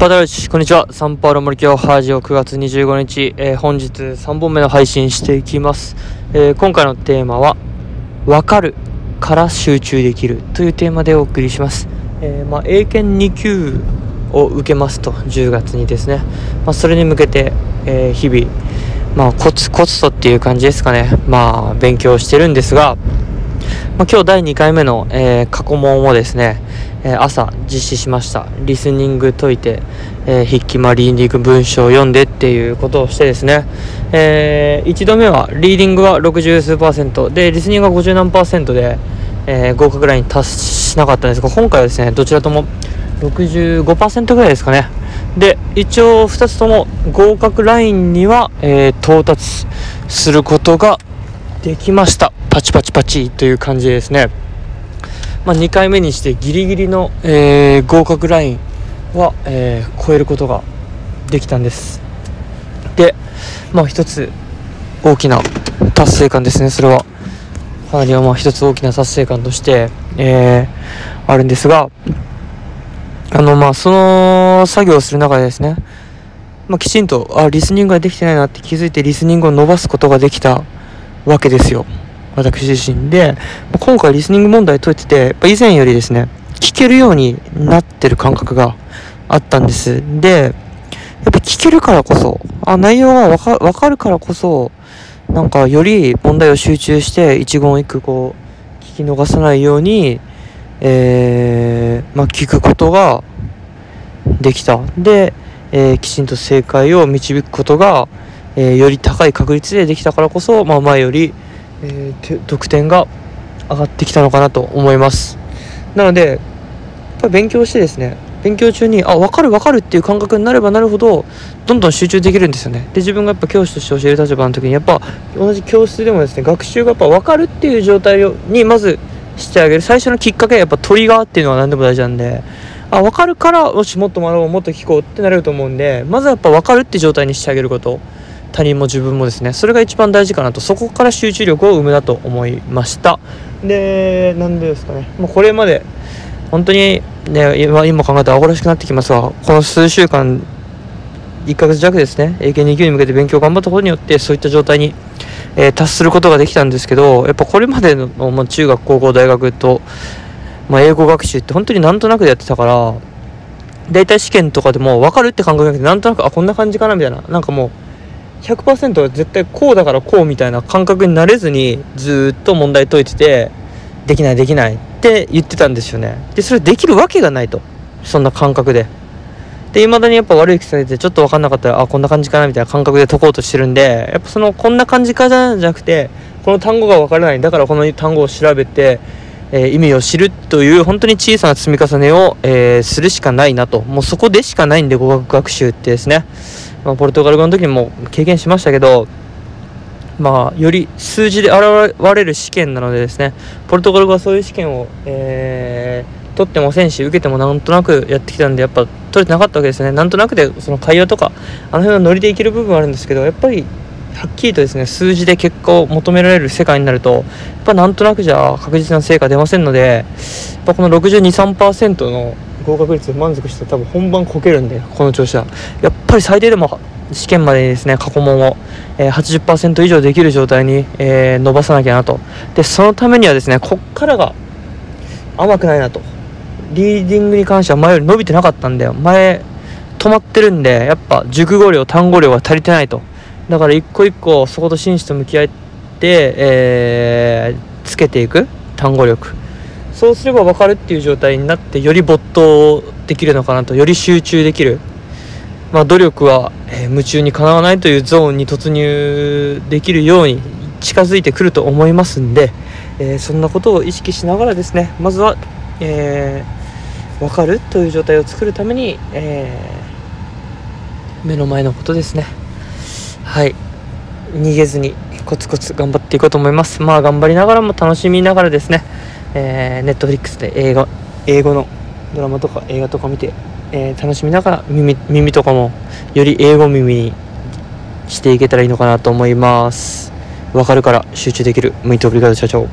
パダルチ、こんにちは。サンパウロ森京ハージオ9月25日、えー、本日3本目の配信していきます。えー、今回のテーマは、わかるから集中できるというテーマでお送りします。えー、まあ、英検2級を受けますと、10月にですね。まあ、それに向けて、え日々、まあ、コツコツとっていう感じですかね。まあ、勉強してるんですが、まあ、今日第2回目の、え過去問をですね、え朝実施しました。リスニング解いて、えー、筆記まリーディング文章を読んでっていうことをしてですね、えー、1度目はリーディングは60数パーセント。でリスニングは50何パーセントで、えー、合格ライン達しなかったんですが今回はですねどちらとも65%ぐらいですかね。で一応2つとも合格ラインには、え到達することができました。パチパチパチという感じですね。まあ、2回目にしてギリギリの、えー、合格ラインは、えー、超えることができたんです。でまあ一つ大きな達成感ですね。それはかなりはまあ一つ大きな達成感として、えー、あるんですがあのまあその作業をする中でですねまあ、きちんとあリスニングができてないなって気づいてリスニングを伸ばすことができたわけですよ。私自身で、今回リスニング問題解いてて、やっぱ以前よりですね、聞けるようになってる感覚があったんです。で、やっぱ聞けるからこそ、あ、内容がわかわかるからこそ、なんかより問題を集中して一言一句こう、聞き逃さないように、えー、まあ、聞くことができた。で、えー、きちんと正解を導くことが、えー、より高い確率でできたからこそ、まあ、前より、えー、得点が上がってきたのかなと思います。なのでやっぱり勉強してですね勉強中にあ分かる分かるっていう感覚になればなるほどどんどん集中できるんですよね。で自分がやっぱ教師として教える立場の時にやっぱ同じ教室でもですね学習がやっぱ分かるっていう状態にまずしてあげる。最初のきっかけはやっぱトリガーっていうのは何でも大事なんであ分かるからよしもっと学ぼうもっと聞こうってなれると思うんでまずはやっぱ分かるって状態にしてあげること。他人も自分もですねそれが一番大事かなとそこから集中力を生むなと思いました。でなんでですかね。もうこれまで本当にね今今考えたら誇らしくなってきますがこの数週間1ヶ月弱ですね英検2級に向けて勉強頑張ったことによってそういった状態に、えー、達することができたんですけどやっぱこれまでの、まあ、中学高校大学と、まあ、英語学習って本当になんとなくやってたから大体試験とかでも分かるって感覚じゃなくてなんとなくあこんな感じかなみたいななんかもう100%絶対こうだからこうみたいな感覚になれずにずっと問題解いててできないできないって言ってたんですよね。でそれできるわけがないと。そんな感覚で。で未だにやっぱ悪い癖されてちょっと分かんなかったらあこんな感じかなみたいな感覚で解こうとしてるんでやっぱそのこんな感じかじゃなくてこの単語が分からない。だからこの単語を調べて、えー、意味を知るという本当に小さな積み重ねを、えー、するしかないなと。もうそこでしかないんで語学学習ってですね。まあ、ポルトガル語の時にも経験しましたけど、まあ、より数字で現れる試験なのでですね、ポルトガル語はそういう試験を、えー、取ってませんし、受けてもなんとなくやってきたんで、やっぱ取れてなかったわけですね。なんとなくで、その会話とか、あの辺はノリでいける部分はあるんですけど、やっぱり、はっきりとですね、数字で結果を求められる世界になると、やっぱなんとなくじゃ確実な成果出ませんので、やっぱこの62、3%の合格率満足して多分本番こけるんでこの調子は。やっぱり最低でも試験までにですね過去問を、えー、80%以上できる状態に、えー、伸ばさなきゃなと。でそのためにはですねこっからが甘くないなと。リーディングに関しては前より伸びてなかったんで前止まってるんでやっぱ熟語量単語量が足りてないと。だから一個一個そこと真摯と向き合って、えー、つけていく。単語力。そうすれば分かるっていう状態になってより没頭できるのかなとより集中できる、まあ、努力は、え、夢中にかなわないというゾーンに突入できるように近づいてくると思いますんで、えー、そんなことを意識しながらですねまずは、えー、分かるという状態を作るために、えー、目の前のことですね。はい。逃げずにコツコツ頑張っていこうと思います。まあ頑張りながらも楽しみながらですね。えー、ネットフリックスで映画英語のドラマとか映画とか見て、えー、楽しみながら耳耳とかもより英語耳にしていけたらいいのかなと思います。わかるから集中できる。向いてオブリガード社長。